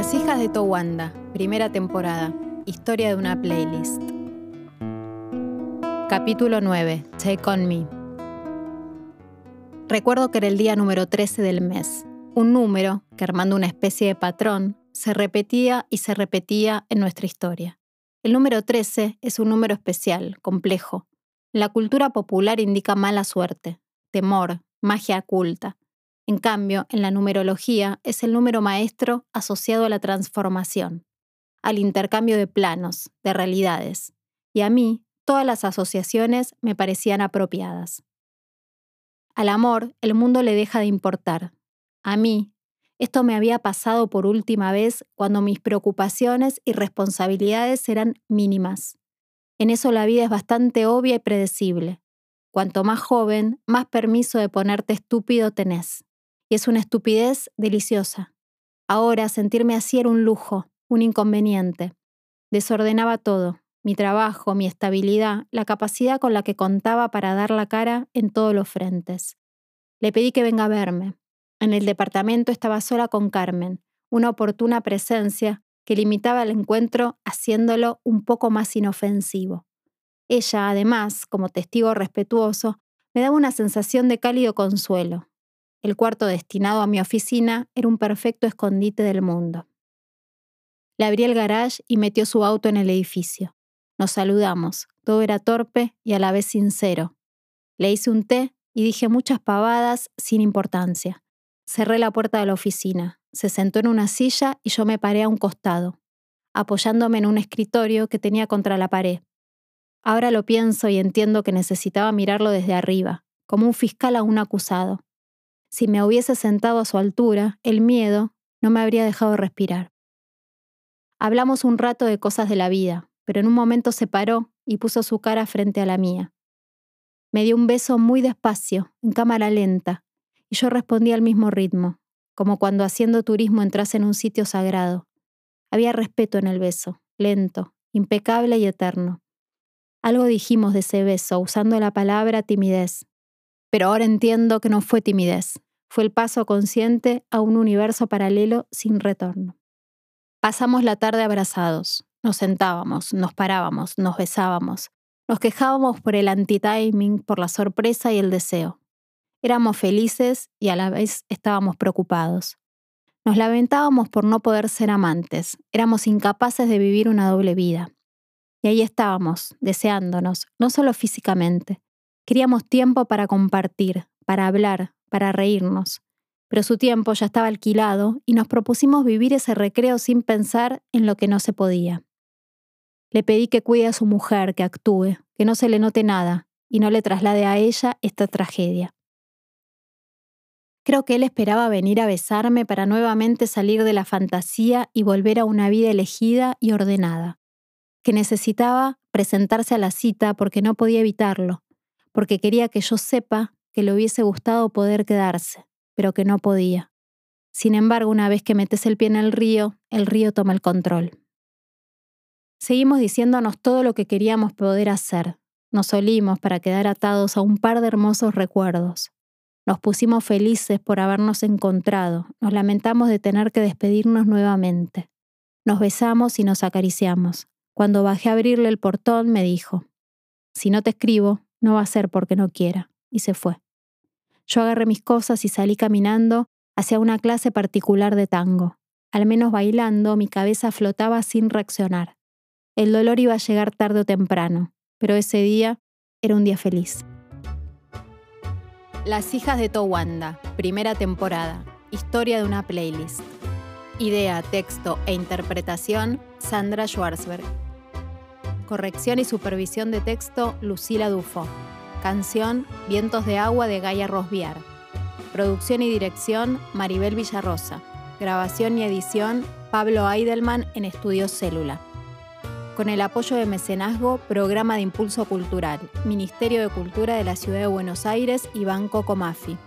Las hijas de Towanda, primera temporada. Historia de una playlist. Capítulo 9. Take on me. Recuerdo que era el día número 13 del mes, un número que armando una especie de patrón se repetía y se repetía en nuestra historia. El número 13 es un número especial, complejo. La cultura popular indica mala suerte, temor, magia oculta. En cambio, en la numerología es el número maestro asociado a la transformación, al intercambio de planos, de realidades. Y a mí, todas las asociaciones me parecían apropiadas. Al amor, el mundo le deja de importar. A mí, esto me había pasado por última vez cuando mis preocupaciones y responsabilidades eran mínimas. En eso la vida es bastante obvia y predecible. Cuanto más joven, más permiso de ponerte estúpido tenés. Y es una estupidez deliciosa. Ahora sentirme así era un lujo, un inconveniente. Desordenaba todo, mi trabajo, mi estabilidad, la capacidad con la que contaba para dar la cara en todos los frentes. Le pedí que venga a verme, en el departamento estaba sola con Carmen, una oportuna presencia que limitaba el encuentro haciéndolo un poco más inofensivo. Ella, además, como testigo respetuoso, me daba una sensación de cálido consuelo. El cuarto destinado a mi oficina era un perfecto escondite del mundo. Le abrí el garage y metió su auto en el edificio. Nos saludamos. Todo era torpe y a la vez sincero. Le hice un té y dije muchas pavadas sin importancia. Cerré la puerta de la oficina, se sentó en una silla y yo me paré a un costado, apoyándome en un escritorio que tenía contra la pared. Ahora lo pienso y entiendo que necesitaba mirarlo desde arriba, como un fiscal a un acusado. Si me hubiese sentado a su altura, el miedo no me habría dejado respirar. Hablamos un rato de cosas de la vida, pero en un momento se paró y puso su cara frente a la mía. Me dio un beso muy despacio, en cámara lenta, y yo respondí al mismo ritmo, como cuando haciendo turismo entras en un sitio sagrado. Había respeto en el beso, lento, impecable y eterno. Algo dijimos de ese beso usando la palabra timidez. Pero ahora entiendo que no fue timidez, fue el paso consciente a un universo paralelo sin retorno. Pasamos la tarde abrazados, nos sentábamos, nos parábamos, nos besábamos, nos quejábamos por el anti-timing, por la sorpresa y el deseo. Éramos felices y a la vez estábamos preocupados. Nos lamentábamos por no poder ser amantes, éramos incapaces de vivir una doble vida. Y ahí estábamos, deseándonos, no solo físicamente. Queríamos tiempo para compartir, para hablar, para reírnos. Pero su tiempo ya estaba alquilado y nos propusimos vivir ese recreo sin pensar en lo que no se podía. Le pedí que cuide a su mujer, que actúe, que no se le note nada y no le traslade a ella esta tragedia. Creo que él esperaba venir a besarme para nuevamente salir de la fantasía y volver a una vida elegida y ordenada. Que necesitaba presentarse a la cita porque no podía evitarlo, porque quería que yo sepa que le hubiese gustado poder quedarse, pero que no podía. Sin embargo, una vez que metes el pie en el río, el río toma el control. Seguimos diciéndonos todo lo que queríamos poder hacer. Nos olimos para quedar atados a un par de hermosos recuerdos. Nos pusimos felices por habernos encontrado, nos lamentamos de tener que despedirnos nuevamente. Nos besamos y nos acariciamos. Cuando bajé a abrirle el portón me dijo, si no te escribo, no va a ser porque no quiera, y se fue. Yo agarré mis cosas y salí caminando hacia una clase particular de tango. Al menos bailando, mi cabeza flotaba sin reaccionar. El dolor iba a llegar tarde o temprano, pero ese día era un día feliz. Las hijas de Towanda, primera temporada. Historia de una playlist. Idea, texto e interpretación, Sandra Schwarzberg. Corrección y supervisión de texto, Lucila Dufo. Canción, Vientos de Agua de Gaia Rosviar. Producción y dirección, Maribel Villarrosa. Grabación y edición, Pablo Eidelman en Estudio Célula con el apoyo de Mecenazgo, Programa de Impulso Cultural, Ministerio de Cultura de la Ciudad de Buenos Aires y Banco Comafi.